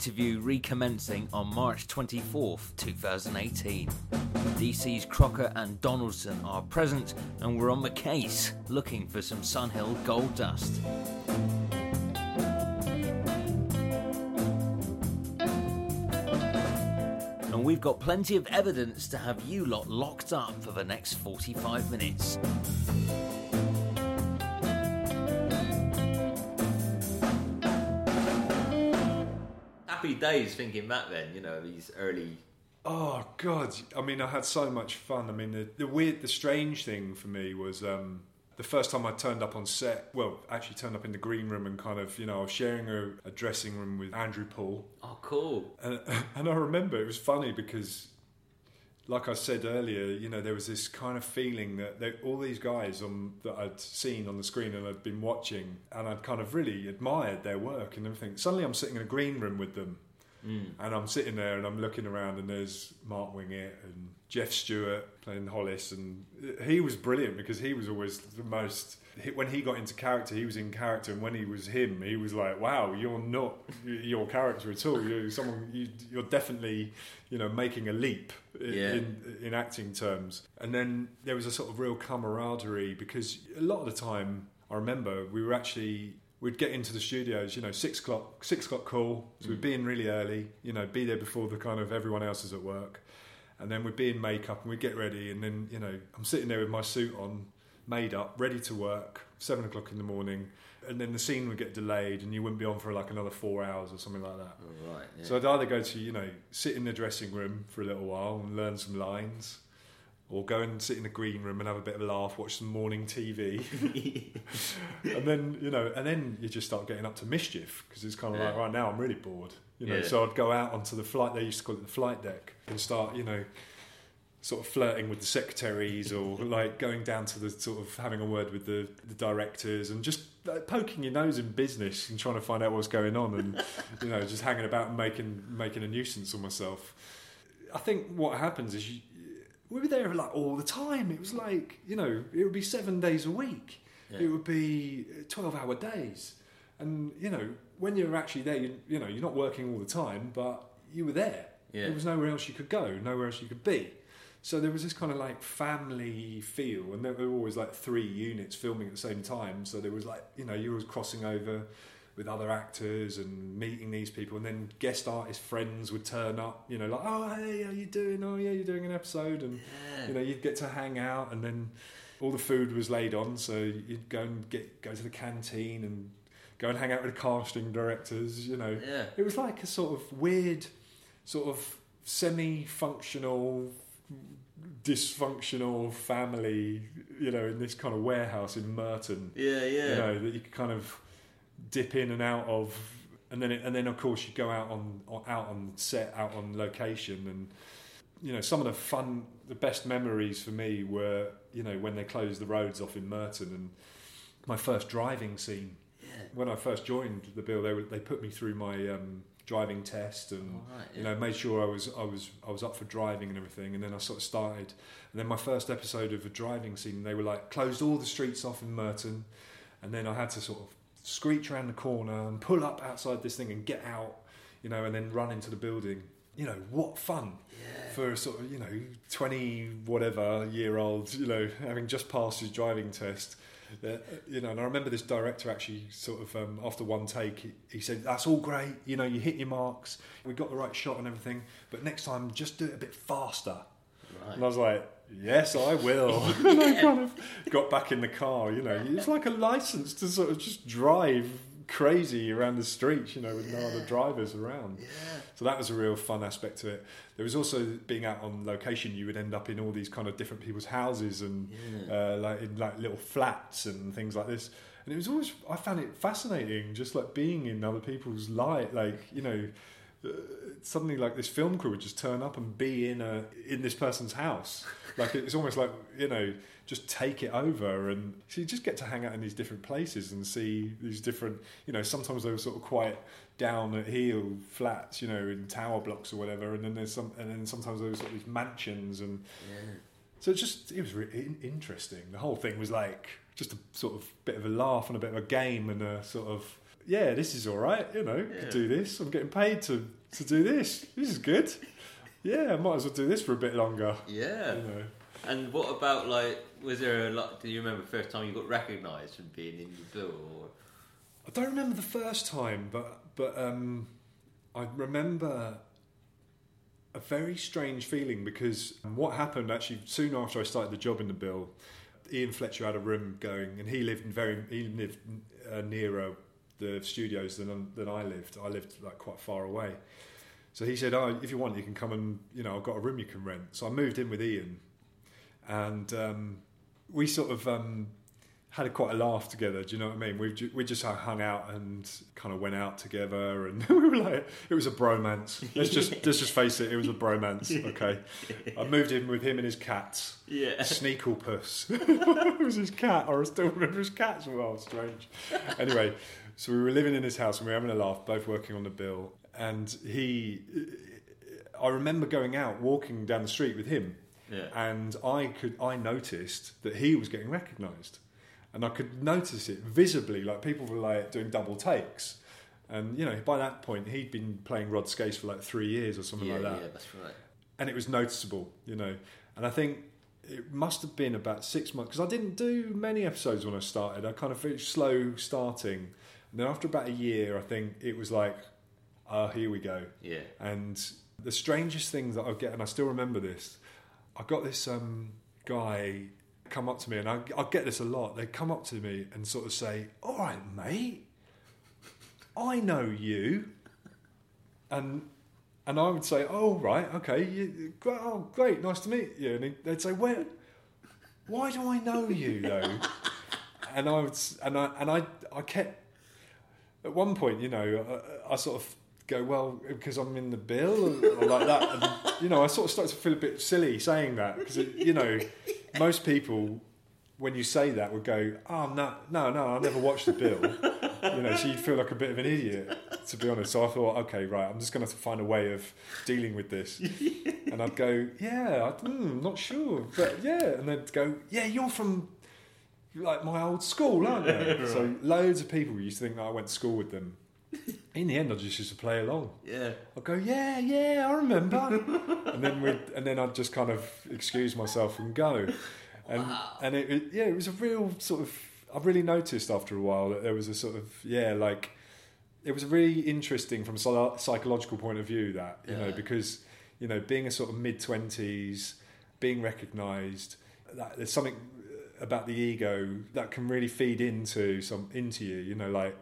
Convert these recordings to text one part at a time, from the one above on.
interview recommencing on March 24th, 2018. DC's Crocker and Donaldson are present, and we're on the case looking for some Sun Hill gold dust. And we've got plenty of evidence to have you lot locked up for the next 45 minutes. Happy days thinking back then, you know, these early. Oh God! I mean, I had so much fun. I mean, the, the weird, the strange thing for me was um, the first time I turned up on set. Well, actually turned up in the green room and kind of, you know, I was sharing a, a dressing room with Andrew Paul, Oh, cool. and, and I remember it was funny because, like I said earlier, you know, there was this kind of feeling that they, all these guys on, that I'd seen on the screen and I'd been watching, and I'd kind of really admired their work and everything. Suddenly, I'm sitting in a green room with them, mm. and I'm sitting there and I'm looking around, and there's Mark Wingett and Jeff Stewart playing Hollis, and he was brilliant because he was always the most. When he got into character, he was in character, and when he was him, he was like, "Wow, you're not your character at all. You're someone. You, you're definitely, you know, making a leap i- Yeah. in in acting terms." And then there was a sort of real camaraderie because a lot of the time, I remember we were actually we'd get into the studios, you know, six o'clock, six o'clock call. So we'd mm. be in really early, you know, be there before the kind of everyone else is at work. And then we'd be in makeup and we'd get ready. And then, you know, I'm sitting there with my suit on, made up, ready to work, seven o'clock in the morning. And then the scene would get delayed and you wouldn't be on for like another four hours or something like that. Right. Yeah. So I'd either go to, you know, sit in the dressing room for a little while and learn some lines, or go and sit in the green room and have a bit of a laugh, watch some morning TV, and then you know, and then you just start getting up to mischief because it's kind of like right now I'm really bored, you know. Yeah. So I'd go out onto the flight. They used to call it the flight deck and start, you know. Sort of flirting with the secretaries, or like going down to the sort of having a word with the, the directors, and just like, poking your nose in business and trying to find out what's going on, and you know, just hanging about and making making a nuisance of myself. I think what happens is you, we were there like all the time. It was like you know, it would be seven days a week. Yeah. It would be uh, twelve-hour days, and you know, when you're actually there, you, you know, you're not working all the time, but you were there. Yeah. There was nowhere else you could go, nowhere else you could be. So there was this kind of like family feel, and there were always like three units filming at the same time. So there was like you know you were crossing over with other actors and meeting these people, and then guest artist friends would turn up. You know, like oh hey, how you doing? Oh yeah, you're doing an episode, and Yeah. you know you'd get to hang out, and then all the food was laid on, so you'd go and get go to the canteen and go and hang out with the casting directors. You know, yeah. it was like a sort of weird, sort of semi-functional, dysfunctional family. You know, in this kind of warehouse in Merton. Yeah, yeah. You know that you could kind of dip in and out of, and then it, and then of course you go out on, out on set, out on location, and you know some of the fun, the best memories for me were you know when they closed the roads off in Merton and my first driving scene yeah. when I first joined the bill, they were, they put me through my um, driving test and right, you know made sure I was I was I was up for driving and everything. And then I sort of started. And then my first episode of a driving scene, they were like closed all the streets off in Merton, and then I had to sort of screech around the corner and pull up outside this thing and get out, you know, and then run into the building. You know what fun Yeah. for a sort of you know twenty whatever year old, you know, having just passed his driving test. Uh, you know, and I remember this director actually sort of um, after one take, he, he said, "That's all great. You know, you hit your marks. We got the right shot and everything. But next time, just do it a bit faster." Right. And I was like, "Yes, I will." and I kind of got back in the car. You know, it's like a license to sort of just drive crazy around the streets. You know, with no other drivers around. Yeah. So that was a real fun aspect to it. There was also being out on location. You would end up in all these kind of different people's houses and Yeah. uh, like in like little flats and things like this. And it was always I found it fascinating, just like being in other people's light. Like you know, Uh, suddenly like this film crew would just turn up and be in a in this person's house. Like it's almost like you know, just take it over, and so you just get to hang out in these different places and see these different. You know, sometimes they were sort of quite down at heel flats, you know, in tower blocks or whatever, and then there's some, and then sometimes there was sort of these mansions and Yeah. so it just it was really interesting. The whole thing was like just a sort of bit of a laugh and a bit of a game and a sort of yeah, this is all right. You know, Yeah. could do this. I'm getting paid to to do this. This is good. Yeah, I might as well do this for a bit longer. Yeah. You know. And what about like? Was there a lot? Do you remember the first time you got recognised from being in the bill? Or I don't remember the first time, but but um, I remember a very strange feeling because what happened actually soon after I started the job in the bill, Ian Fletcher had a room going, and he lived in very he lived uh, nearer the studios than than I lived. I lived like quite far away. So he said, "Oh, if you want, you can come and you know I've got a room you can rent." So I moved in with Ian, and um, we sort of um, had a, quite a laugh together. Do you know what I mean? We ju- we just hung out and kind of went out together, and we were like, it was a bromance. Let's just let's just face it, it was a bromance. Okay, I moved in with him and his cats. yeah. Sneaklepuss it was his cat, or I still remember his cat well. Strange. Anyway, so we were living in his house and we were having a laugh, both working on the bill. And he, I remember going out walking down the street with him, Yeah. and I could I noticed that he was getting recognised, and I could notice it visibly. Like people were like doing double takes, and you know by that point he'd been playing Rod Skase for like three years or something yeah, like that yeah, that's right. and it was noticeable, you know. And I think it must have been about six months because I didn't do many episodes when I started. I kind of felt slow starting, and then after about a year, I think it was like, "Ah, here we go." Yeah. And the strangest thing that I get, and I still remember this, I got this um, guy come up to me, and I, I get this a lot. They come up to me and sort of say, "All right, mate, I know you," and and I would say, "Oh, right, okay, you, oh, great, nice to meet you." And they'd say, "Where? Why do I know you though?" and I would, and I and I I kept at one point, you know, I, I sort of go, well, because I'm in the bill or, or like that. And, you know, I sort of started to feel a bit silly saying that because, you know, most people, when you say that, would go, oh, no, no, no, I never watched the bill. You know, so you'd feel like a bit of an idiot, to be honest. So I thought, okay, right, I'm just going to find a way of dealing with this. And I'd go, yeah, I, mm, not sure. But yeah. And they'd go, yeah, you're from like my old school, aren't you? So loads of people used to think that I went to school with them. In the end, I just used to play along. Yeah. I'd go, yeah, yeah, I remember, and then we, and then I'd just kind of excuse myself and go, and and it, it, yeah, it was a real sort of. I really noticed after a while that there was a sort of yeah, like it was really interesting from a psychological point of view that you know because you know being a sort of mid twenties, being recognised, that there's something about the ego that can really feed into some into you. You know, like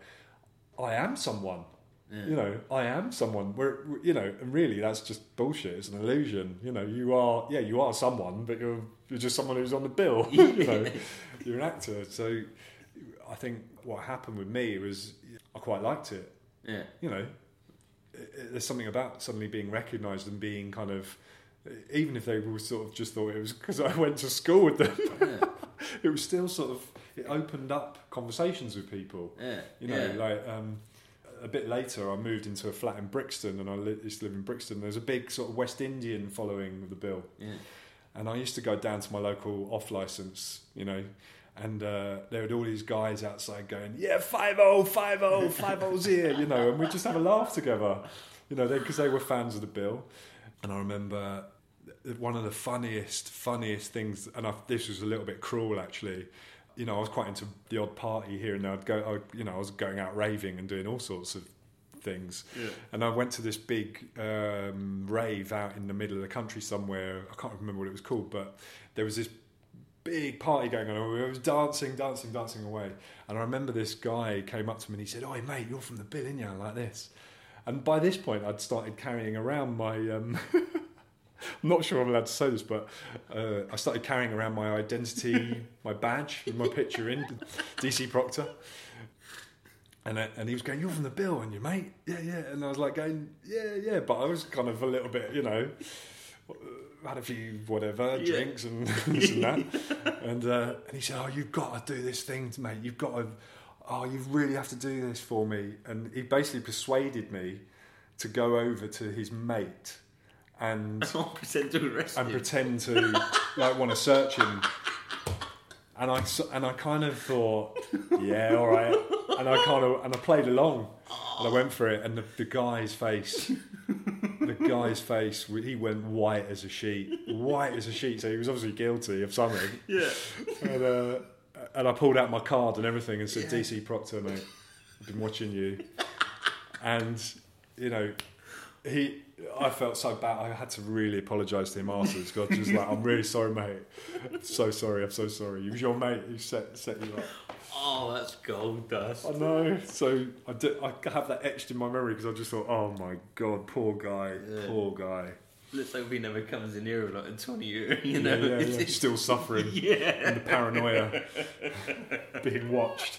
I am someone. Yeah. You know, I am someone. Where you know, and really, that's just bullshit. It's an illusion. You know, you are yeah, you are someone, but you're you're just someone who's on the bill. you know, you're an actor. So I think what happened with me was I quite liked it. Yeah. You know, there's something about suddenly being recognised and being kind of, even if they were sort of just thought it was because I went to school with them, Yeah. it was still sort of it opened up conversations with people. Yeah. You know, yeah. like um, a bit later, I moved into a flat in Brixton, and I li- used to live in Brixton. There's a big sort of West Indian following of the bill, yeah. and I used to go down to my local off license, you know, and uh, there were all these guys outside going, "Yeah, five oh, five oh, five oh's here," you know, and we just have a laugh together, you know, because they were fans of the bill. And I remember one of the funniest, funniest things, and I, this was a little bit cruel actually. You know, I was quite into the odd party here and there. I'd go, I, you know, I was going out raving and doing all sorts of things. Yeah. And I went to this big um, rave out in the middle of the country somewhere. I can't remember what it was called, but there was this big party going on. I was dancing, dancing, dancing away. And I remember this guy came up to me and he said, "Oh, mate, you're from the Bill, ain't you?" Like this. And by this point, I'd started carrying around my. Um, I'm not sure I'm allowed to say this, but uh, I started carrying around my identity, my badge with my picture in, DC Proctor. And, uh, and he was going, You're from the bill, and you, mate? Yeah, yeah. And I was like, going, Yeah, yeah. But I was kind of a little bit, you know, had a few whatever Yeah. drinks and this and that. and, uh, and he said, Oh, you've got to do this thing, mate. You've got to, oh, you really have to do this for me. And he basically persuaded me to go over to his mate and I'll pretend to arrest and pretend to like want to search him. And I and I kind of thought, yeah, all right. and I kind of and I played along, and I went for it, and the, the guy's face, the guy's face, he went white as a sheet, white as a sheet. So he was obviously guilty of something. Yeah. And, uh, and I pulled out my card and everything and said, Yeah. DC Proctor, mate, I've been watching you. And, you know, he, I felt so bad. I had to really apologise to him afterwards. God, just like, I'm really sorry, mate. I'm so sorry. I'm so sorry. He was your mate who set, set you up. Oh, that's gold dust. I know. So I, did, I have that etched in my memory because I just thought, oh my God, poor guy, Yeah. poor guy. Looks like he never comes in here like in 20 years, you know? yeah, yeah. Still suffering yeah. from the paranoia being watched.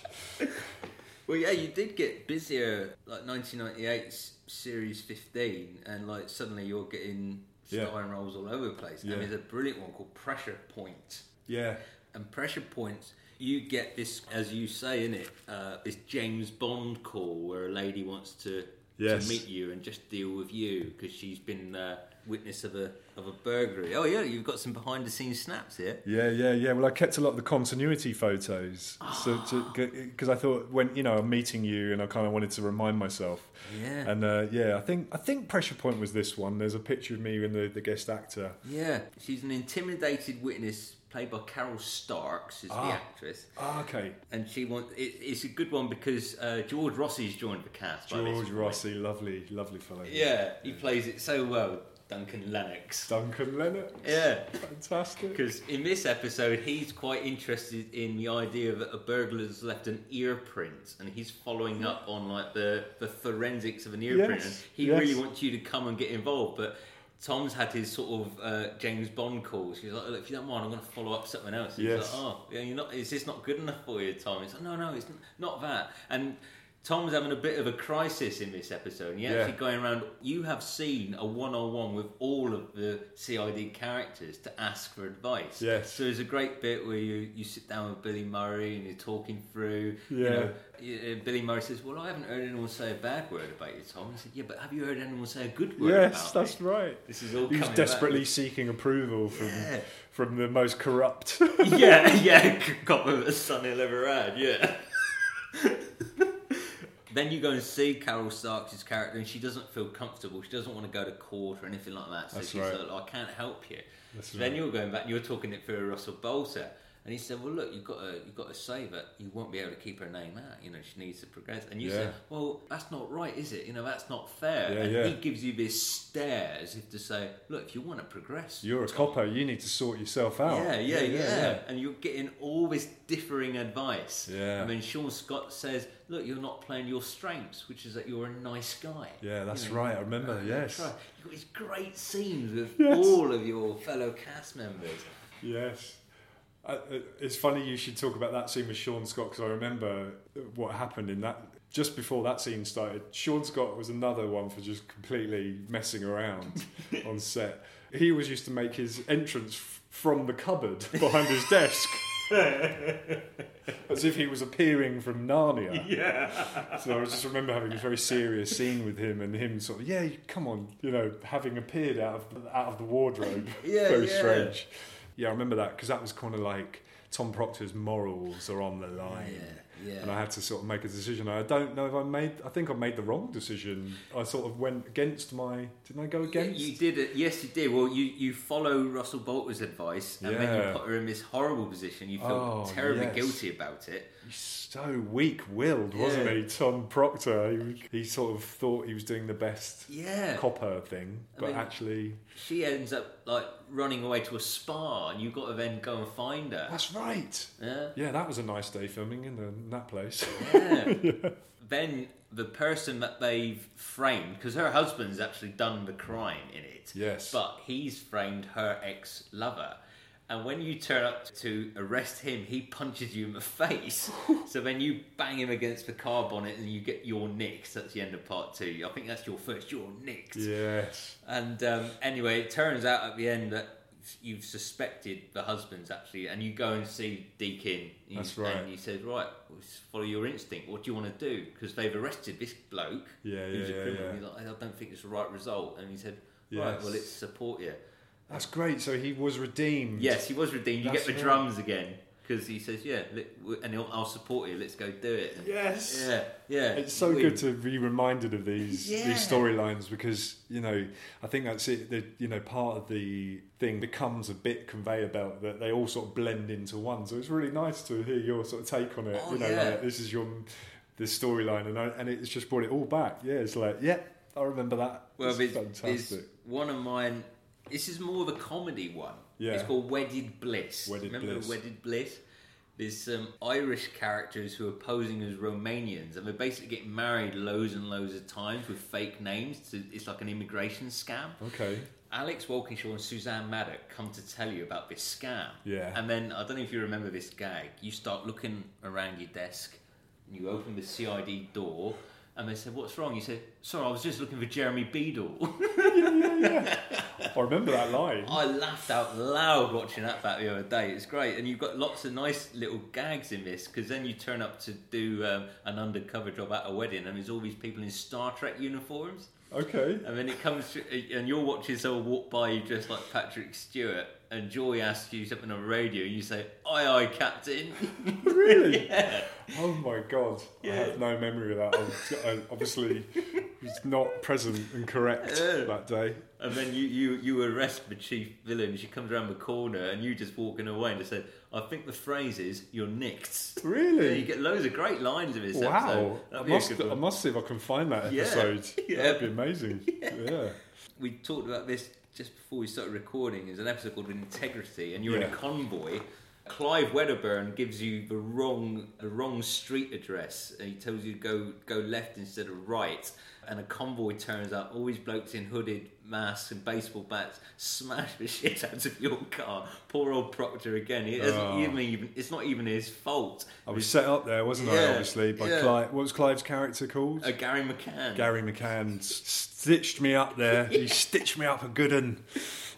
Well, yeah, you did get busier, like 1998 s- Series 15, and like suddenly you're getting Yeah. starring roles all over the place. Yeah. And there's a brilliant one called Pressure Point. Yeah. And Pressure Points, you get this, as you say in it, uh, this James Bond call where a lady wants to, Yes. to meet you and just deal with you because she's been uh, witness of a of a burglary. Oh yeah, you've got some behind the scenes snaps here. Yeah, yeah, yeah. Well, I kept a lot of the continuity photos, so because I thought when you know I'm meeting you, and I kind of wanted to remind myself. Yeah. And uh, yeah, I think I think Pressure Point was this one. There's a picture of me and the, the guest actor. Yeah, she's an intimidated witness played by Carol Starks, is the Ah. actress, Ah, okay. and she wants. It, it's a good one because uh, George Rossi's joined the cast. George. Rossi, lovely, lovely fellow. Yeah, he plays it so well, Duncan Lennox. Duncan Lennox. Yeah, Fantastic. because in this episode he's quite interested in the idea that a burglar's left an ear print, and he's following up on like the the forensics of an ear Yes, print. And he yes. really wants you to come and get involved, but. Tom's had his sort of uh, James Bond calls. He's like, "Look, if you don't mind, I'm going to follow up something else." He's Yes. like, "Oh, yeah, you're not. Is this not good enough for you, Tom?" He's like, "No, no, it's not that." And Tom's having a bit of a crisis in this episode. And you're Yeah. actually going around. You have seen a one-on-one with all of the CID characters to ask for advice. Yes. So there's a great bit where you, you sit down with Billy Murray and you're talking through. You Yeah. know, uh, Billy Murray says, "Well, I haven't heard anyone say a bad word about you, Tom." I said, "Yeah, but have you heard anyone say a good word Yes, that's me?" right. This is all He coming desperately back. seeking approval from Yeah. from the most corrupt. yeah, yeah, cop of a Sun Hill ever had, yeah. Then you go and see Carol Starks' character, and she doesn't feel comfortable. She doesn't want to go to court or anything like that. So That's she's right. like, "I can't help you." That's so then you're going back, and you're talking it through Russell Boulter, and he said, "Well, look, you've got to, you've got to say that you won't be able to keep her name out. You know, she needs to progress." And you Yeah. said, "Well, that's not right, is it? You know, that's not fair." Yeah, and yeah. he gives you this stare as if to say, "Look, if you want to progress, You're a copper. You need to sort yourself out. yeah, yeah, yeah, And you're getting all this differing advice. Yeah. And then Shaun Scott says, "Look, you're not playing your strengths, which is that you're a nice guy." Yeah, that's You know, right. I remember. uh, Yes. right. You've got these great scenes with Yes. all of your fellow cast members. Yes. It's funny you should talk about that scene with Shaun Scott because I remember what happened in that. Just before that scene started, Shaun Scott was another one for just completely messing around on set. He was used to make his entrance f- from the cupboard behind his desk. As if he was appearing from Narnia. Yeah. So I just remember having a very serious scene with him and him sort of, yeah, come on, you know, having appeared out of out of the wardrobe. Yeah, very yeah. strange. Yeah, I remember that because that was kind of like Tom Proctor's morals are on the line. Yeah, yeah. And I had to sort of make a decision. I don't know if I made. I think I made the wrong decision. I sort of went against my. Didn't I go against? You did it. Yes, you did. Well, you, you follow Russell Boulter's advice, and then you put her in this horrible position. You feel Oh, terribly yes. guilty about it. He's so weak-willed, wasn't Yeah. he, Tom Proctor? He, he sort of thought he was doing the best Yeah. copper thing, I but mean- actually, She ends up like running away to a spa, and you've got to then go and find her. that's right. Yeah. Yeah, that was a nice day filming in, the, in that place. Yeah. Then the person that they've framed, because her husband's actually done the crime in it, Yes. but he's framed her ex lover. And when you turn up to arrest him, he punches you in the face. so then you bang him against the car bonnet and you get your nicks. That's the end of part two. I think that's your first, your nicks. yes. And um, anyway, it turns out at the end that you've suspected the husband's actually, and you go and see Deakin. You- That's right. And you said, right, well, follow your instinct. What do you want to do? Because they've arrested this bloke. Yeah, who's yeah, a criminal. yeah. He's like, I don't think it's the right result. And he said, right, Yes. well, let's support you. That's great. So he was redeemed. Yes, he was redeemed. You That's get the right. drums again. because he says, "Yeah," let- w- and he'll, I'll support you. Let's go do it. And- Yes. Yeah, yeah. It's so We- good to be reminded of these Yeah. these storylines because you know I think that's it. The, you know, part of the thing becomes a bit conveyor belt that they all sort of blend into one. So it's really nice to hear your sort of take on it. Oh, you know, yeah. like, this is your this storyline, and I, and it's just brought it all back. Yeah, it's like yeah, I remember that. Well, it's it's, fantastic. one of mine. This is more of a comedy one. Yeah. It's called Wedded Bliss. Wedded Remember Bliss. Wedded Bliss? There's some Irish characters who are posing as Romanians, and they're basically getting married loads and loads of times with fake names. To, it's like an immigration scam. Okay. Alex Walkinshaw and Suzanne Maddock come to tell you about this scam. Yeah. And then, I don't know if you remember this gag, you start looking around your desk, and you open the CID door, and they say, What's wrong? You say, Sorry, I was just looking for Jeremy Beadle. I remember that line. I laughed out loud watching that back the other day. It's great, and you've got lots of nice little gags in this because then you turn up to do um, an undercover job at a wedding, and there's all these people in Star Trek uniforms, Okay. and then it comes through, and you're watching someone walk by you dressed like Patrick Stewart, and Joy asks you something on the radio, and you say, "Aye, aye, Captain." Really? yeah. Oh my god! I have no memory of that. I I obviously was not present and correct Yeah. that day. And then you, you, you arrest the chief villain. She comes around the corner, and you just walking away and just say, "I think the phrase is you're nicked." Yeah, you get loads of great lines in this Wow! episode. I That'd be a must, I must see if I can find that episode. Yeah. That'd be amazing. Yeah. We talked about this just before we started recording. There's an episode called Integrity, and you're in a convoy. Clive Wedderburn gives you the wrong the wrong street address. And he tells you to go go left instead of right. And a convoy turns up. All these blokes in hooded masks and baseball bats smash the shit out of your car. Poor old Proctor again. It Oh. even even. It's not even his fault. I was set up there, wasn't I? Obviously by yeah. Clive. What was Clive's character called? Uh, Gary McCann. Gary McCann stitched me up there. he stitched me up a good un.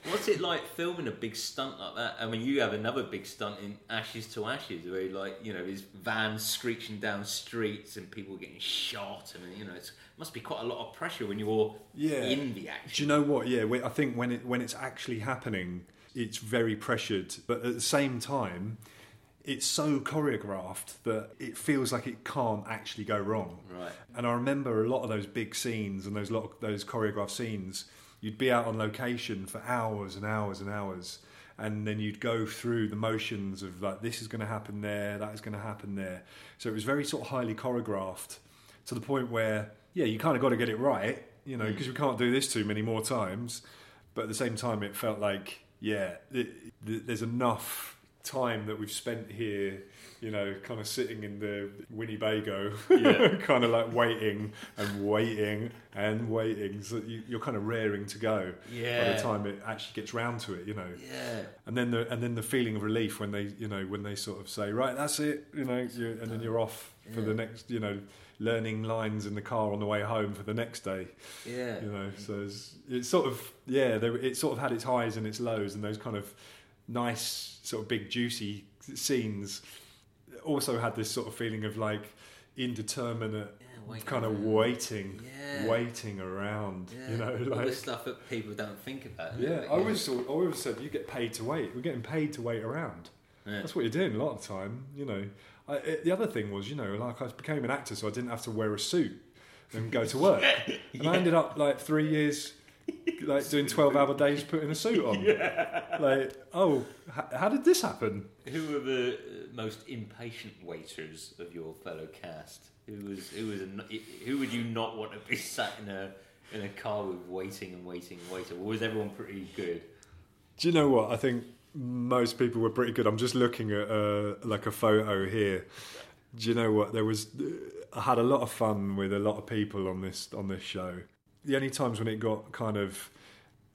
What's it like filming a big stunt like that? I mean, you have another big stunt in Ashes to Ashes, where like you know his van screeching down streets and people getting shot, I and you know it must be quite a lot of pressure when you're Yeah. in the action. Do you know what? Yeah, I think when it when it's actually happening, it's very pressured, but at the same time, it's so choreographed that it feels like it can't actually go wrong. Right. And I remember a lot of those big scenes and those lot of, those choreographed scenes. You'd be out on location for hours and hours and hours, and then you'd go through the motions of like this is going to happen there, that is going to happen there. So it was very sort of highly choreographed to the point where yeah, you kind of got to get it right, you know, mm. because we can't do this too many more times. But at the same time, it felt like yeah, it, th- there's enough time that we've spent here, you know, kind of sitting in the Winnebago, Yeah. kind of like waiting and waiting and waiting. So you, you're kind of raring to go by the time it actually gets round to it, you know. Yeah. And then the and then the feeling of relief when they you know when they sort of say right that's it you know and then you're off for the next you know learning lines in the car on the way home for the next day Yeah. you know so it's, it's sort of yeah there, it sort of had its highs and its lows and those kind of nice sort of big juicy scenes also had this sort of feeling of like indeterminate Yeah, kind of around. waiting Yeah. waiting around Yeah. you know all the stuff that people don't think about. yeah, I always thought, I always said you get paid to wait. We're getting paid to wait around. Yeah. That's what you're doing a lot of the time. You know, I, it, the other thing was, you know, like I became an actor, so I didn't have to wear a suit and go to work. And I ended up like three years, like doing twelve hour days, putting a suit on. Like, oh, h- how did this happen? Who were the most impatient waiters of your fellow cast? Who was who was a, who would you not want to be sat in a in a car with waiting and waiting and waiting? Or was everyone pretty good? Do you know what? I think most people were pretty good. I'm just looking at uh, like a photo here. Do you know what? There was I had a lot of fun with a lot of people on this on this show. The only times when it got kind of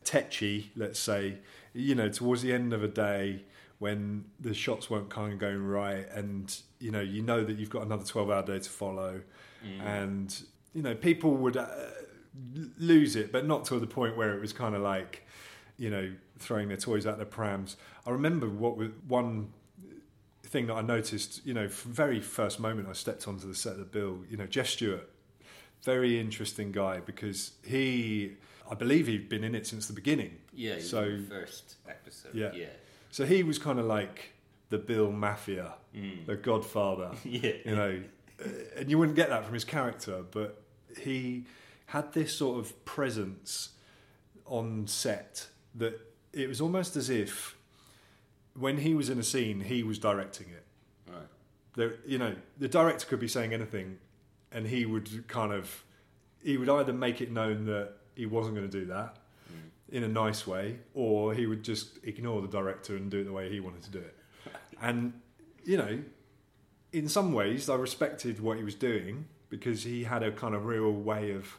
tetchy, let's say, you know, towards the end of a day when the shots weren't kind of going right, and you know, you know that you've got another 12 hour day to follow, and you know, people would uh, lose it, but not to the point where it was kind of like, you know, throwing their toys out their prams. I remember what was one thing that I noticed, you know, from very first moment I stepped onto the set of the bill, you know, Jeff Stewart, very interesting guy because he, I believe he'd been in it since the beginning. Yeah, So- so first episode. Yeah. Yeah, So he was kind of like the Bill Mafia, Mm. the Godfather. Yeah. you know, uh, and you wouldn't get that from his character, but he had this sort of presence on set that it was almost as if when he was in a scene, he was directing it. Right. There, you know, the director could be saying anything, and he would kind of, he would either make it known that he wasn't going to do that in a nice way, or he would just ignore the director and do it the way he wanted to do it. And you know, in some ways, I respected what he was doing because he had a kind of real way of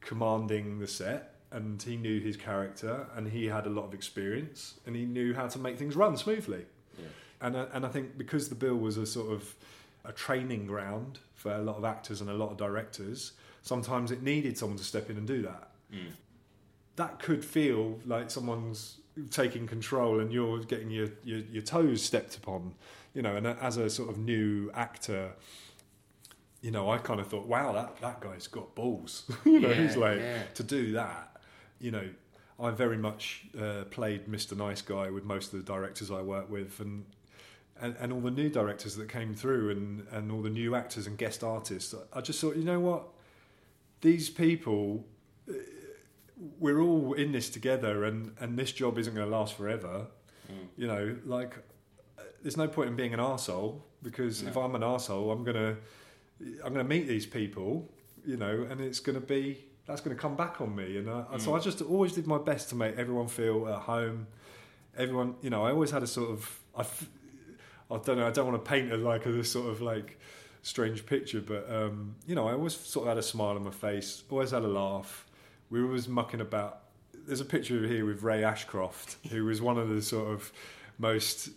commanding the set, and he knew his character, and he had a lot of experience, and he knew how to make things run smoothly. Yeah. And I, and I think because the bill was a sort of a training ground for a lot of actors and a lot of directors, sometimes it needed someone to step in and do that. Mm. That could feel like someone's taking control and you're getting your, your, your toes stepped upon, you know. And as a sort of new actor, you know, I kind of thought, wow, that, that guy's got balls. you know, Yeah, he's like yeah. to do that. You know, I very much uh, played Mr. Nice Guy with most of the directors I work with, and and, and all the new directors that came through, and, and all the new actors and guest artists. I just thought, you know what, these people, we're all in this together, and and this job isn't going to last forever. Mm. You know, like there's no point in being an arsehole because if I'm an arsehole, I'm gonna I'm gonna meet these people, you know, and it's gonna be that's gonna come back on me. And I, so Mm. I just always did my best to make everyone feel at home. Everyone, you know, I always had a sort of I. I don't know, I don't want to paint it like a this sort of like strange picture, but um, you know, I always sort of had a smile on my face, always had a laugh. We were always mucking about. There's a picture here with Ray Ashcroft, who was one of the sort of most.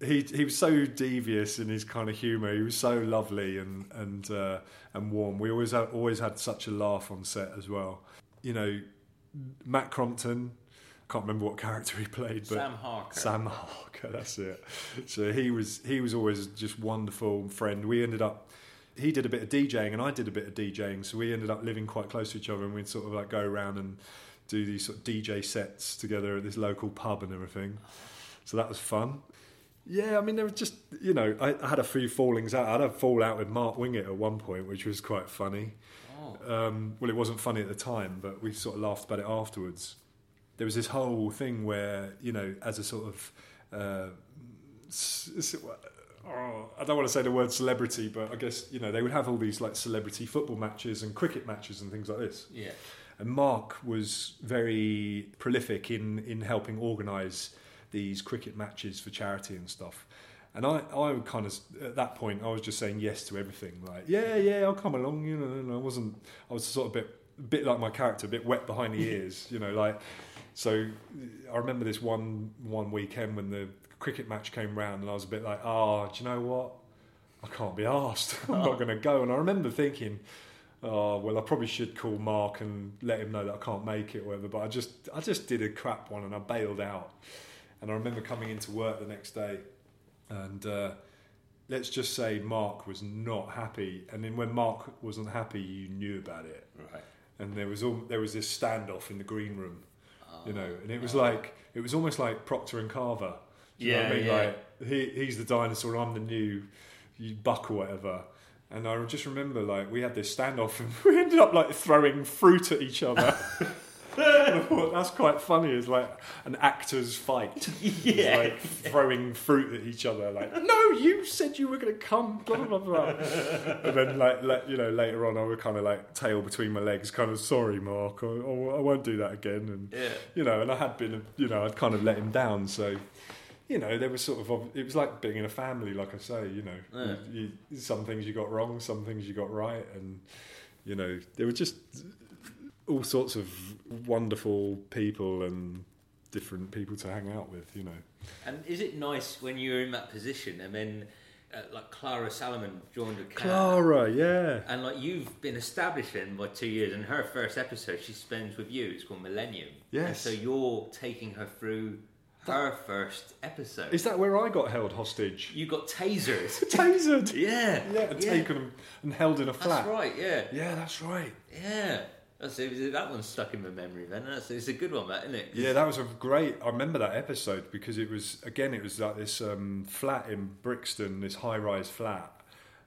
He he was so devious in his kind of humour. He was so lovely and and uh, and warm. We always had, always had such a laugh on set as well. You know, Matt Crompton. Can't remember what character he played, but Sam Harker. Sam Harker, that's it. So he was he was always just wonderful friend. We ended up he did a bit of DJing and I did a bit of DJing, so we ended up living quite close to each other and we'd sort of like go around and do these sort of DJ sets together at this local pub and everything. So that was fun. Yeah, I mean there was just you know, I, I had a few fallings out. I had a fallout with Mark Wingett at one point, which was quite funny. Oh. Um, well, it wasn't funny at the time, but we sort of laughed about it afterwards. There was this whole thing where, you know, as a sort of, uh, oh, I don't want to say the word celebrity, but I guess you know they would have all these like celebrity football matches and cricket matches and things like this. Yeah. And Mark was very prolific in in helping organise these cricket matches for charity and stuff. And I, I kind of at that point I was just saying yes to everything. Like, yeah, yeah, I'll come along. You know, and I wasn't. I was sort of a bit, a bit like my character, a bit wet behind the ears. You know, like. So I remember this one one weekend when the cricket match came round, and I was a bit like, oh, do you know what? I can't be asked. I'm not going to go. And I remember thinking, oh well, I probably should call Mark and let him know that I can't make it, or whatever. But I just I just did a crap one, and I bailed out. And I remember coming into work the next day, and uh, let's just say Mark was not happy. And then when Mark wasn't happy, you knew about it. Right. And there was all, there was this standoff in the green room, you ah, know, and it was like it was almost like Proctor and Carver. Do you know what I Yeah, mean? yeah. Like he, he's the dinosaur, I'm the new buck or whatever. And I just remember like we had this standoff and we ended up like throwing fruit at each other. I thought that's quite funny. It's like an actor's fight. It's Yeah. like throwing fruit at each other. Like, no, you said you were going to come. Blah blah blah. and then like, you know, later on, I would kind of like tail between my legs, kind of sorry, Mark. I, I won't do that again. And Yeah. you know, and I had been, you know, I'd kind of let him down. So, you know, there was sort of, it was like being in a family, like I say, you know, Yeah. you, some things you got wrong, some things you got right, and you know, there were just all sorts of wonderful people and different people to hang out with, you know. And is it nice when you're in that position and then, uh, like Clara Salaman joined a cast, Clara, yeah. and like you've been established in by two years, and her first episode she spends with you. It's called Millennium. Yes. And so you're taking her through her first episode. Is that where I got held hostage? you got tasered. Tasered. yeah. Yeah, and taken and held in a flat. That's right. Yeah. Yeah, that's right. Yeah. So that one's stuck in my memory. Then that's it's a good one, that isn't it? Yeah, that was a great. I remember that episode because it was again, it was like this um, flat in Brixton, this high-rise flat,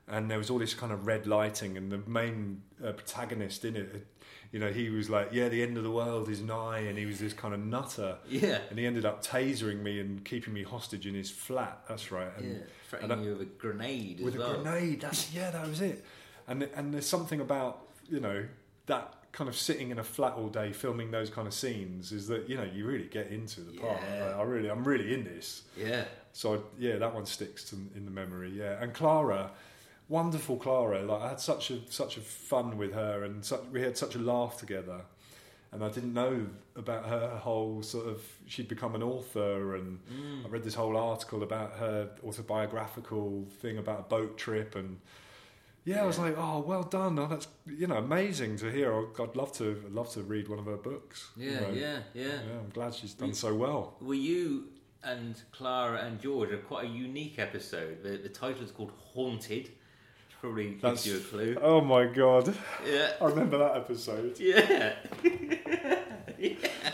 and there was all this kind of red lighting, and the main uh, protagonist in it, you know, he was like, "Yeah, the end of the world is nigh," and he was this kind of nutter. Yeah. And he ended up tasering me and keeping me hostage in his flat. That's right. And, yeah, threatening you with a grenade with a grenade. That's yeah, that was it. And and there's something about you know that kind of sitting in a flat all day filming those kind of scenes is that you know you really get into the part. Yeah. Like, I really, I'm really in this. Yeah. So yeah, that one sticks to, in the memory. Yeah, and Clara, wonderful Clara. Like I had such a such a fun with her, and such, we had such a laugh together. And I didn't know about her whole sort of. She'd become an author, and Mm. I read this whole article about her autobiographical thing about a boat trip, and yeah, I was like, oh, well done. Oh, that's you know amazing to hear. I'd I'd love to I'd love to read one of her books. you Yeah, know. yeah, yeah, Yeah, I'm glad she's done We- so well. Were you and Clara and George are quite a unique episode. The, the title is called Haunted. Probably gives That's- you a clue. Oh my god, Yeah. I remember that episode. Yeah.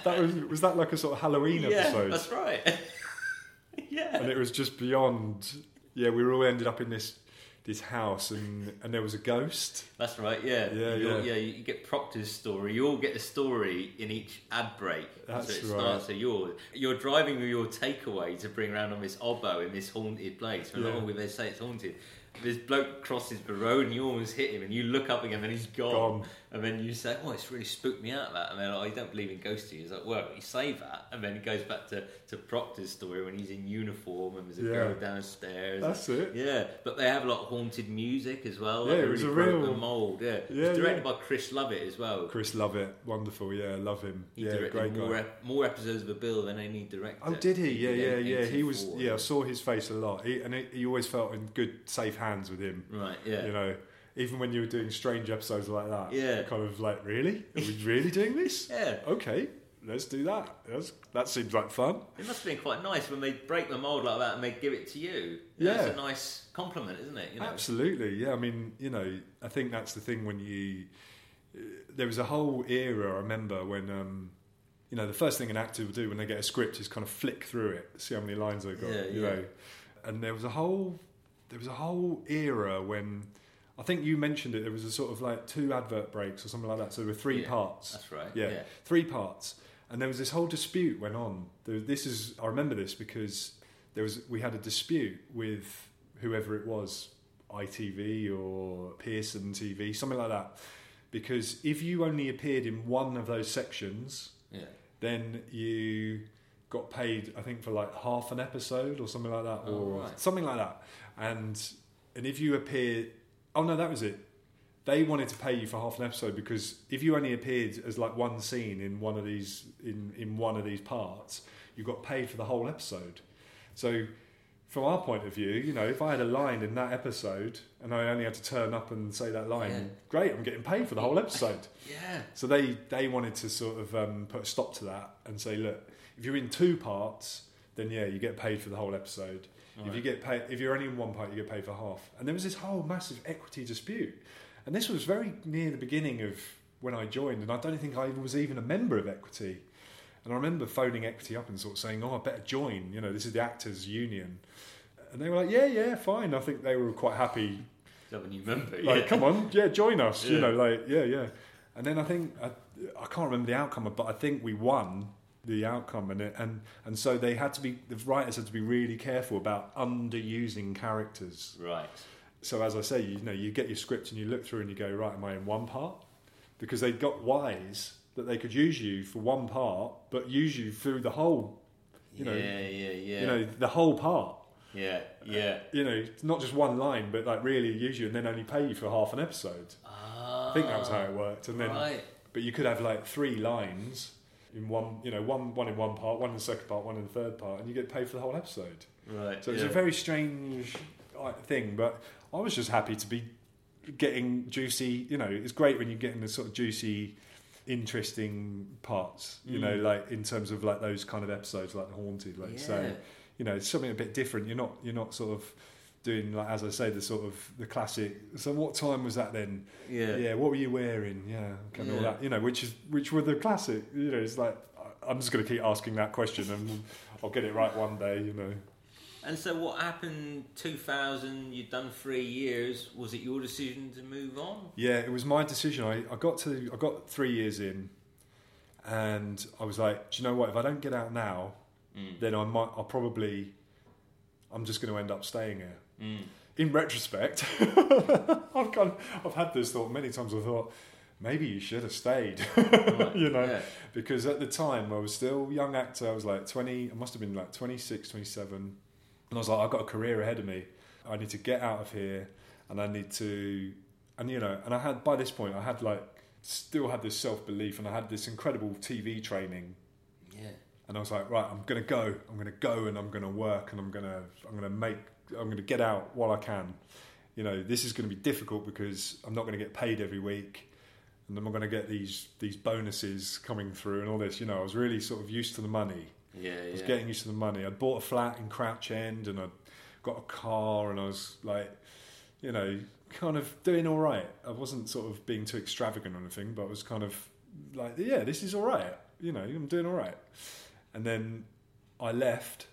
That was was that like a sort of Halloween yeah, episode, that's right. yeah. and it was just beyond. Yeah, we all ended up in this this house, and and there was a ghost. That's right, yeah. Yeah, You're- yeah. yeah. You get Proctor's story. You all get the story in each ad break. That's so it right. starts at yours. You're driving with your takeaway to bring around on this oboe in this haunted place. And Yeah. oh, they say it's haunted. This bloke crosses the road and you almost hit him, and you look up again and he's gone. Gone. And then you say, "Oh, it's really spooked me out." That, and then oh, you don't believe in ghosts. He's like, "Well, you say that," and then it goes back to, to Proctor's story when he's in uniform and there's a Yeah. girl downstairs. That's it. Yeah, but they have a lot of haunted music as well. Yeah, like it was really a real- mold. Yeah, Yeah, it's directed yeah. by Chris Lovett as well. Chris Lovett, wonderful. Yeah, love him. He yeah, great more, guy. ep- more episodes of a bill than any director. Oh, did he? Yeah, yeah, yeah. He was. Yeah, I saw his face a lot, he, and he, you always felt in good, safe hands with him. Right. Yeah. You know, even when you were doing strange episodes like that. Yeah. Kind of like, really? Are we really doing this? Yeah. Okay, let's do that. That's, that seems like fun. It must have been quite nice when they break the mold like that and they give it to you. Yeah. it's a nice compliment, isn't it? You know. Absolutely, yeah. I mean, you know, I think that's the thing when you. uh, There was a whole era. I remember when, um, you know, the first thing an actor will do when they get a script is kind of flick through it, see how many lines they've got. Yeah, you yeah. know, and there was a whole, there was a whole era when. I think you mentioned it. There was a sort of like two advert breaks or something like that. So there were three Yeah, parts. That's right. Yeah. Yeah. three parts, and there was this whole dispute went on. There, this is I remember this because there was we had a dispute with whoever it was, ITV or Pearson TV, something like that. Because if you only appeared in one of those sections, Yeah. then you got paid, I think, for like half an episode or something like that, Oh, or right. something like that. And and if you appeared, oh no, that was it. They wanted to pay you for half an episode because if you only appeared as like one scene in one of these in in one of these parts, you got paid for the whole episode. So from our point of view, you know, if I had a line in that episode and I only had to turn up and say that line, Yeah. great, I'm getting paid for the whole episode. Yeah. So they they wanted to sort of um, put a stop to that and say, look, if you're in two parts, then yeah, you get paid for the whole episode. If you get paid, if you're only in one part, you get paid for half. And there was this whole massive equity dispute, and this was very near the beginning of when I joined, and I don't think I was even a member of Equity. And I remember phoning Equity up and sort of saying, "Oh, I better join." You know, this is the actors' union, and they were like, "Yeah, yeah, fine." I think they were quite happy Is that when you remember? like, yeah. come on, yeah, join us. You know, like, yeah, yeah. And then I think I, I can't remember the outcome, but I think we won the outcome, and it, and and so they had to be the writers had to be really careful about underusing characters. Right. So as I say, you know, you get your script and you look through and you go, right, am I in one part? Because they got wise that they could use you for one part, but use you through the whole, You yeah, know, yeah, yeah. you know, the whole part. yeah, yeah. You know, not just one line, but like really use you and then only pay you for half an episode. Ah, I think that was how it worked. And then, right. but you could have like three lines in one, you know, one one in one part, one in the second part, one in the third part, and you get paid for the whole episode. Right. So it's yeah. a very strange thing. But I was just happy to be getting juicy. You know, it's great when you're getting the sort of juicy, interesting parts. You know, Mm. like in terms of like those kind of episodes, like the haunted. Like yeah. so, you know, it's something a bit different. You're not you're not sort of doing like as I say the sort of the classic. So what time was that then? Yeah. Yeah, what were you wearing? Yeah, kind of all that. You know, which is which were the classic. You know, it's like I- I'm just going to keep asking that question and I'll get it right one day. You know. And so, what happened? Two thousand. You'd done three years. Was it your decision to move on? Yeah, it was my decision. I, I got to I got three years in, and I was like, do you know what? If I don't get out now, Mm. then I might. I'll probably. I'm just going to end up staying here. Mm. In retrospect, I've kind of, I've had this thought many times. I thought maybe you should have stayed, Right, you know, yeah. because at the time I was still a young actor. I was like 20. I must have been like 26, 27, and I was like, I've got a career ahead of me. I need to get out of here, and I need to, and you know, and I had by this point I had like still had this self belief, and I had this incredible TV training Yeah. and I was like, right, I'm gonna go. I'm gonna go, and I'm gonna work, and I'm gonna, I'm gonna make, I'm gonna get out while I can. You know, this is going to be difficult because I'm not going to get paid every week, and I'm not going to get these these bonuses coming through and all this. You know, I was really sort of used to the money. Yeah. I was yeah. getting used to the money. I'd bought a flat in Crouch End, and I'd got a car, and I was like, you know, kind of doing all right. I wasn't sort of being too extravagant or anything, but I was kind of like, yeah, this is all right. You know, I'm doing all right. And then I left,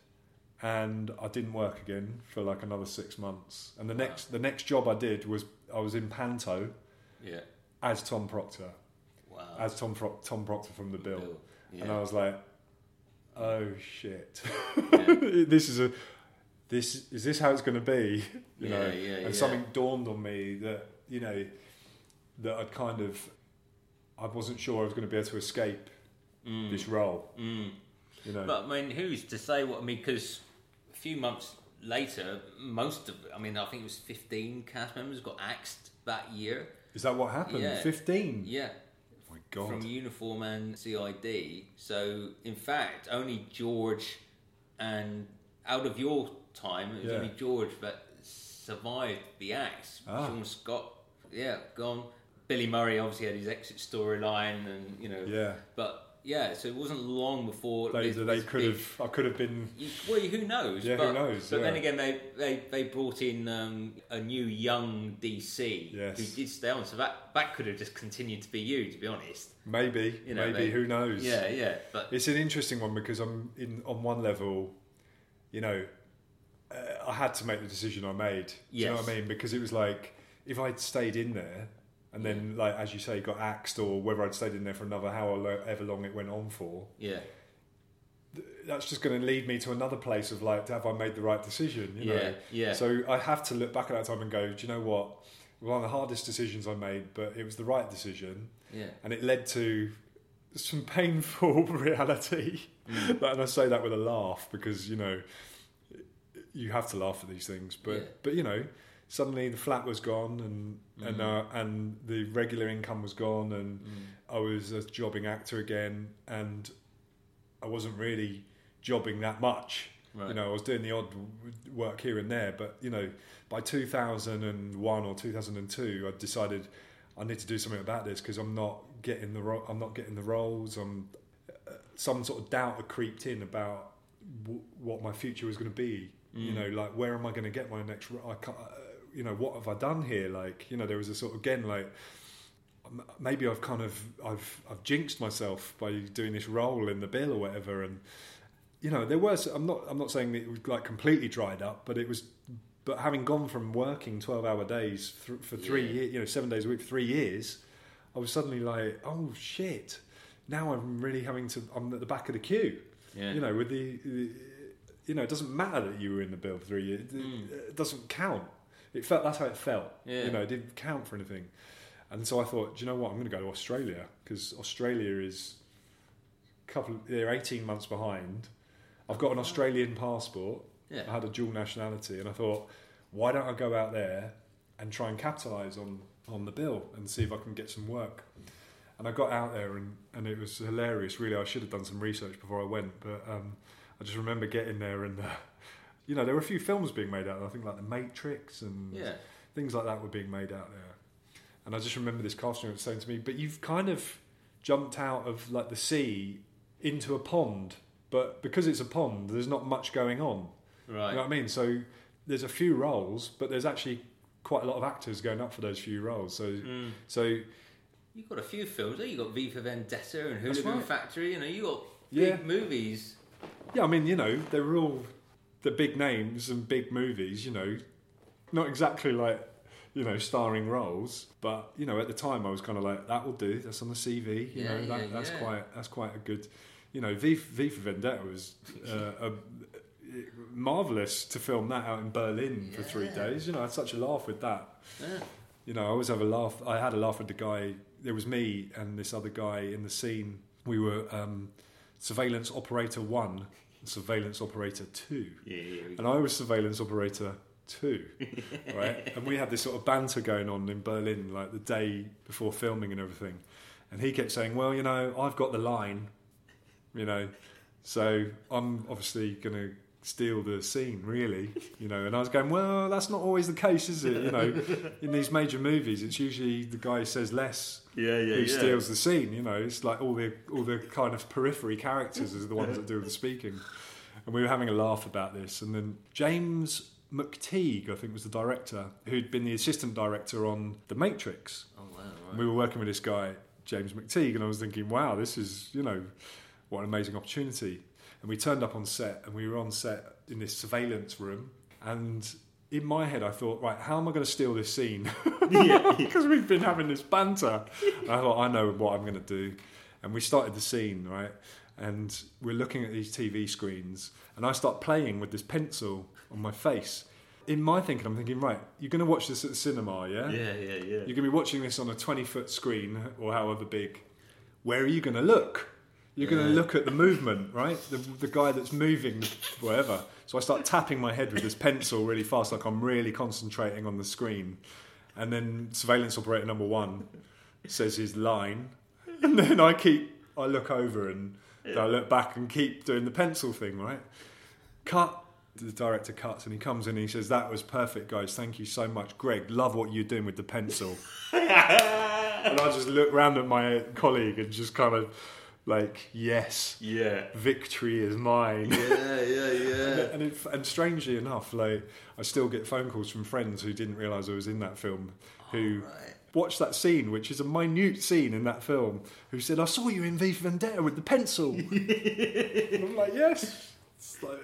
and I didn't work again for like another six months. And the Wow. next the next job I did was I was in Panto Yeah. as Tom Proctor, Wow. as Tom Pro- Tom Proctor from the Bill. Yeah. And I was like, oh shit, Yeah. this is a this is this how it's going to be, you Yeah, know? yeah, and something dawned on me that you know that I'd kind of I wasn't sure I was going to be able to escape Mm. this role, Mm. you know. But I mean, who's to say what? I mean, because few months later, most of, I mean, I think it was 15 cast members got axed that year. is that what happened? Yeah. Fifteen. Yeah. Oh my god. From uniform and CID. So, in fact, only George and out of your time, it was Yeah. only George that survived the axe. Ah. Shaun Scott, yeah, gone. Billy Murray obviously had his exit storyline, and you know, yeah. but yeah, so it wasn't long before They, this- they could big- have. I could have been. Well, who knows? Yeah, who but, knows, But then again, they, they, they brought in um, a new young DC Yes. who did stay on. So that that could have just continued to be you, to be honest. Maybe. You know, maybe. they- who knows? Yeah, yeah. But It's an interesting one because I'm in on one level, you know, uh, I had to make the decision I made. Do you know what I mean? Because it was like if I'd stayed in there and then, like as you say, got axed, or whether I'd stayed in there for another however long it went on for, yeah, that's just going to lead me to another place of like, have I made the right decision? You yeah, know? yeah. So I have to look back at that time and go, do you know what? One of the hardest decisions I made, but it was the right decision yeah. and it led to some painful reality. Mm. and I say that with a laugh because you know you have to laugh at these things. But Yeah. but you know suddenly the flat was gone and and Mm. uh, and the regular income was gone and Mm. I was a jobbing actor again and I wasn't really jobbing that much. Right. You know, I was doing the odd work here and there, but you know, by 2001 or 2002, I decided I need to do something about this because I'm not getting the ro- I'm not getting the roles. I'm uh, some sort of doubt had creeped in about w- what my future was going to be. You Mm. know, like where am I going to get my next? ro- I can't, uh, you know, what have I done here? Like, you know, there was a sort of again like maybe I've kind of I've I've jinxed myself by doing this role in the bill or whatever, and you know there was I'm not I'm not saying that it was like completely dried up, but it was. But having gone from working twelve hour days th- for three Yeah. years, you know, seven days a week for three years, I was suddenly like, oh shit! Now I'm really having to. I'm at the back of the queue. yeah. You know, with the, the you know, it doesn't matter that you were in the bill for three years. Mm. it doesn't count. It felt that's how it felt. Yeah. You know, it didn't count for anything. And so I thought, do you know what? I'm going to go to Australia because Australia is a couple. They're 18 months behind. I've got an Australian passport. yeah. I had a dual nationality, and I thought, why don't I go out there and try and capitalise on on the bill and see if I can get some work. And I got out there, and, and it was hilarious. Really, I should have done some research before I went, but um, I just remember getting there, and uh, you know, there were a few films being made out there. I think like The Matrix and yeah. things like that were being made out there. And I just remember this casting director saying to me, "But you've kind of jumped out of like the sea into a pond, but because it's a pond, there's not much going on." Right. You know what I mean? So there's a few roles, but there's actually quite a lot of actors going up for those few roles. So Mm. so You've got a few films. You've got V for Vendetta and Hooligan right. Factory. You know, you got Yeah. big movies. yeah, I mean, you know, they were all the big names and big movies. You know, not exactly like you know starring roles, but you know, at the time I was kind of like, that will do. That's on the CV. You Yeah, know, that, yeah, that's yeah. quite that's quite a good. You know, V, v for Vendetta was uh, a, marvelous to film that out in Berlin for three days. You know, I had such a laugh with that. You know, I always have a laugh. I had a laugh with the guy. There was me and this other guy in the scene. We were um, surveillance operator one, surveillance operator two, Yeah, yeah. and I was surveillance operator two, right? And we had this sort of banter going on in Berlin, like the day before filming and everything. And he kept saying, "Well, you know, I've got the line, you know, so I'm obviously going to." Steal the scene really you know. And i was going well that's not always the case is it? You know in these major movies it's usually the guy who says less yeah, yeah, who yeah. steals the scene you know. It's like all the all the kind of periphery characters are the ones that do the speaking. And we were having a laugh about this. And then james McTeigue i think was the director who'd been the assistant director on the matrix. Oh wow, right. we were working with this guy, James McTeigue, and I was thinking, wow, this is, you know, what an amazing opportunity. And we turned up on set, and we were on set in this surveillance room. And in my head, I thought, right, how am I going to steal this scene? yeah, Because we've been having this banter. And I thought, I know what I'm going to do. And we started the scene, right? And we're looking at these TV screens, and I start playing with this pencil on my face. In my thinking, I'm thinking, right, you're going to watch this at the cinema, yeah, yeah, yeah. Yeah. You're going to be watching this on a 20 foot screen or however big. Where are you going to look? You're going to look at the movement, right? The, the guy that's moving, whatever. So I start tapping my head with this pencil really fast, like I'm really concentrating on the screen. And then surveillance operator number one says his line. And then I keep, I look over and I look back and keep doing the pencil thing, right? Cut. The director cuts and he comes in and he says, That was perfect, guys. Thank you so much. Greg, love what you're doing with the pencil. and I just look round at my colleague and just kind of like, Yes, yeah, victory is mine. yeah, yeah, yeah. and, it, and strangely enough, like I still get phone calls from friends who didn't realise I was in that film, oh, who Right. watched that scene, which is a minute scene in that film, who said, "I saw you in V for Vendetta with the pencil." I'm like, "Yes." It's like,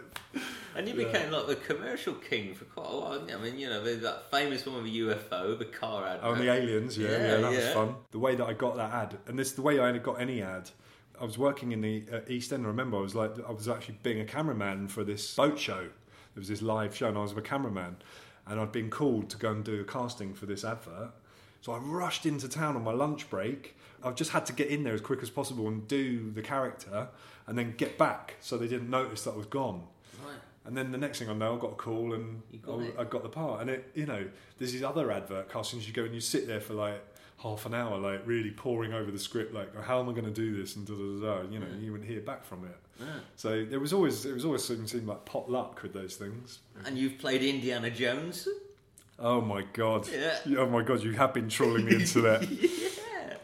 And you Yeah. became like the commercial king for quite a while. I mean, you know, there's that famous one with the UFO, the car ad. oh, and the aliens, yeah, yeah, Yeah, that was fun. The way that I got that ad, and this the way I got any ad. I was working in the uh, East End. I remember I was like, I was actually being a cameraman for this boat show. There was this live show, and I was a cameraman, and I'd been called to go and do a casting for this advert. So I rushed into town on my lunch break. I've just had to get in there as quick as possible and do the character, and then get back so they didn't notice that I was gone. Right. And then the next thing I know, I got a call and got I. I got the part. And it, you know, there's these other advert castings. You go and you sit there for like half an hour, like really poring over the script, like how am I going to do this, and da da da. You know, Yeah. you wouldn't hear back from it. Yeah. So there was always it was always seemed, seemed like pot luck with those things. And you've played Indiana Jones. Oh my god! Yeah. Oh my god! You have been trawling the internet. yeah.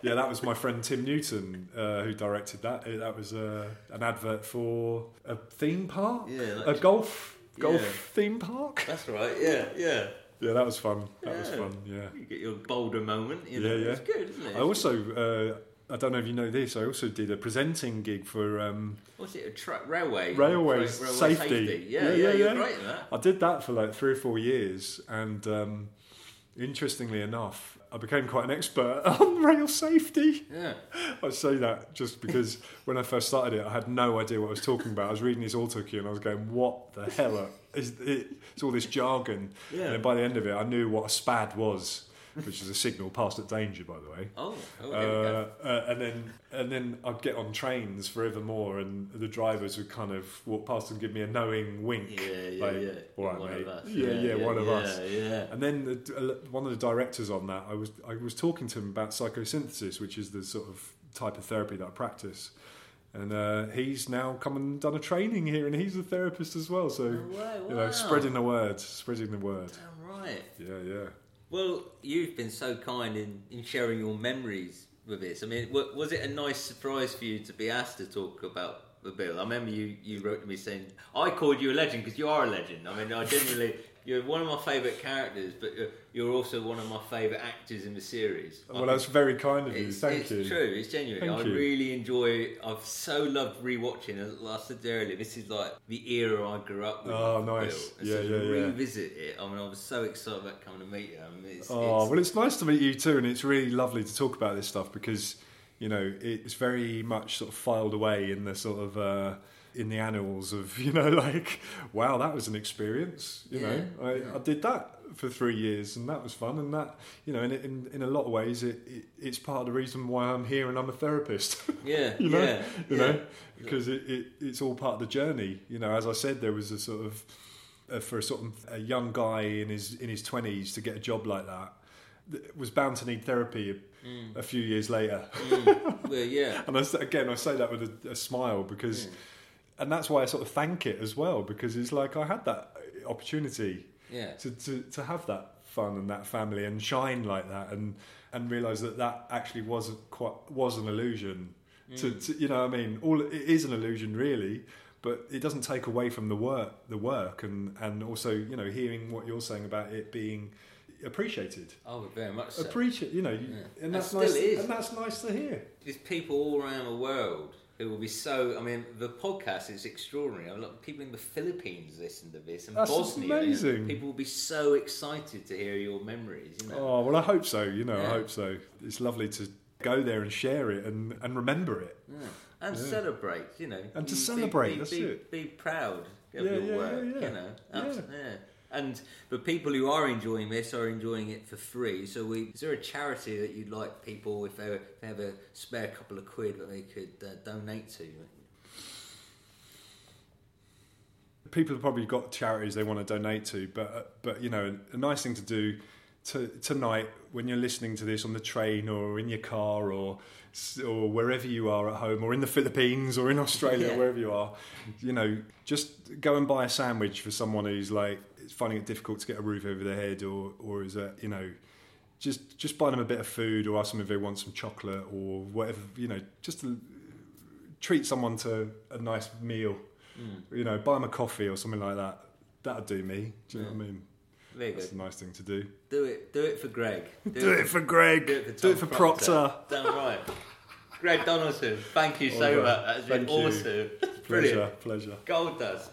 Yeah, that was my friend Tim Newton uh, who directed that. Uh, That was uh, an advert for a theme park, Yeah, a golf golf Yeah. theme park. That's right. Yeah, yeah. Yeah, that was fun. That was fun. Yeah. You get your Boulder moment. You know, Yeah, yeah. It's good, isn't it? I also, uh, I don't know if you know this. I also did a presenting gig for. Um, What's it? A truck railway. Railway Ra- safety. Yeah, Yeah, yeah, yeah, You're yeah. great at that. I did that for like three or four years, and um, interestingly enough, I became quite an expert on rail safety. Yeah. I say that just because when I first started it, I had no idea what I was talking about. I was reading this auto cue and I was going, "What the hell is it?" It's all this jargon. Yeah. And by the end of it, I knew what a spad was, which is a signal past at danger, by the way. Oh, oh there we go. Uh, uh, and then and then I'd get on trains forevermore, and the drivers would kind of walk past and give me a knowing wink. Yeah, yeah, like, yeah. "All right, one mate." of us. Yeah, yeah, one of us. Yeah. And then the, uh, one of the directors on that, I was I was talking to him about psychosynthesis, which is the sort of type of therapy that I practice. And uh, he's now come and done a training here, and he's a therapist as well. So No way, you know, spreading the word, spreading the word. Damn right. Yeah, yeah. Well, you've been so kind in, in sharing your memories with this. I mean, wa- was it a nice surprise for you to be asked to talk about the bill? I remember you, you wrote to me saying, I called you a legend because you are a legend. I mean, I genuinely, you're one of my favourite characters, but you're, you're also one of my favourite actors in the series. I Well, that's very kind of you. Thank it's you. It's true. It's genuine. Thank I you. really enjoy. I've so loved rewatching. As I said earlier, this is like the era I grew up with. Oh, nice. Yeah, so yeah, yeah. revisit it. I mean, I was so excited about coming to meet you. I mean, it's, Oh, it's, well, it's nice to meet you too, and it's really lovely to talk about this stuff because, you know, it's very much sort of filed away in the sort of uh, in the annals of, you know, like, wow, that was an experience. You Yeah, know, I, yeah. I did that for three years, and that was fun, and that, you know, in in, in a lot of ways, it, it it's part of the reason why I'm here and I'm a therapist. yeah, you know, yeah, you yeah. know, because it, it, it's all part of the journey. You know, as I said, there was a sort of uh, for a sort of a young guy in his in his twenties to get a job like that was bound to need therapy a, Mm. a few years later. Mm. well, yeah. And I, again, I say that with a, a smile because, and that's why I sort of thank it as well because it's like I had that opportunity Yeah. to, to, to have that fun and that family and shine like that and and realize that that actually wasn't quite was an illusion to, Mm. to you know what I mean all it is an illusion really but it doesn't take away from the work the work and and also you know hearing what you're saying about it being appreciated Oh, very much so. appreciate you know Yeah. and And that's still nice is. and that's nice to hear There's people all around the world who will be so. I mean, the podcast is extraordinary. A lot of people in the Philippines listen to this, and That's Bosnia. amazing. people will be so excited to hear your memories. You know. oh well I hope so you know I hope so it's lovely to go there and share it and and remember it Yeah. And Yeah. celebrate, you know. And to Be- celebrate, be, that's be, it. Be proud of Yeah, your yeah, work, yeah, yeah. you know. Yeah. And the people who are enjoying this are enjoying it for free. So, we is there a charity that you'd like people, if they, were, if they have a spare couple of quid, that they could uh, donate to? people have probably got charities they want to donate to, but uh, but you know, a nice thing to do to, tonight when you're listening to this on the train or in your car or or wherever you are at home or in the Philippines or in Australia Yeah. wherever you are, you know, just go and buy a sandwich for someone who's like finding it difficult to get a roof over their head or or is that you know. Just, just buy them a bit of food, or ask them if they want some chocolate, or whatever. You know, just to treat someone to a nice meal Mm. you know, buy them a coffee or something like that. That'd do me. Do you know what I mean? There you go. A nice thing to do. Do it. Do it for Greg. Do it for Greg. Do it for, Do it for Proctor. Damn right. Greg Donaldson, thank you so much. That's been thank you. awesome. Pleasure, pleasure. Gold dust.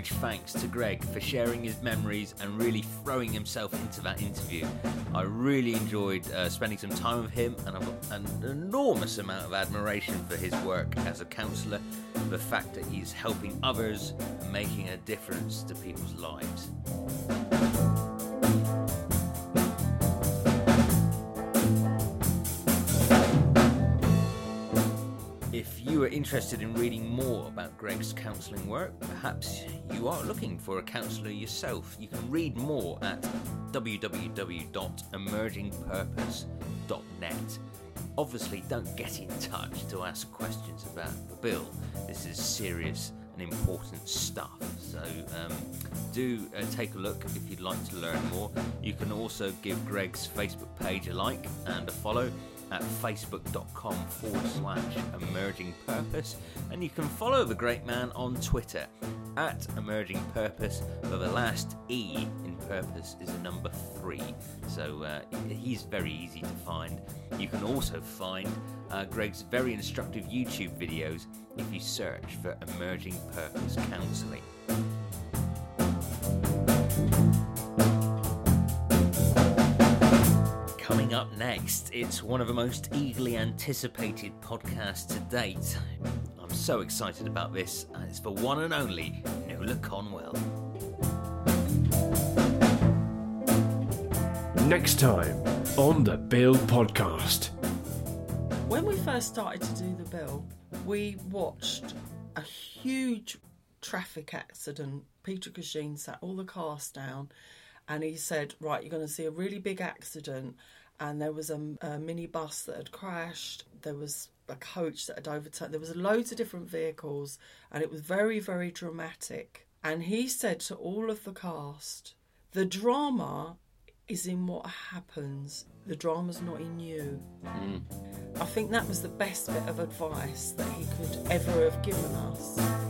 Huge thanks to Greg for sharing his memories and really throwing himself into that interview. I really enjoyed uh, spending some time with him, and I've got an enormous amount of admiration for his work as a counsellor, the fact that he's helping others making a difference to people's lives. You are interested in reading more about Greg's counselling work, perhaps you are looking for a counsellor yourself, you can read more at www.emergingpurpose.net. Obviously, don't get in touch to ask questions about the bill. This is serious and important stuff. So um, do uh, take a look if you'd like to learn more. You can also give Greg's Facebook page a like and a follow at facebook.com forward slash emerging purpose. And you can follow the great man on twitter at emerging purpose but the last e in purpose is a number three. So uh, he's very easy to find. You can also find uh, greg's very instructive youtube videos if you search for emerging purpose counselling next, it's one of the most eagerly anticipated podcasts to date. I'm so excited about this, and it's the one and only Nula Conwell. Next time on the Bill Podcast. When we first started to do the bill, we watched a huge traffic accident. Peter Cregeen sat all the cars down and he said, Right, you're going to see a really big accident. And there was a, a minibus that had crashed, there was a coach that had overturned, there was loads of different vehicles, and it was very, very dramatic. And he said to all of the cast, The drama is in what happens. The drama's not in you. Hmm. I think that was the best bit of advice that he could ever have given us.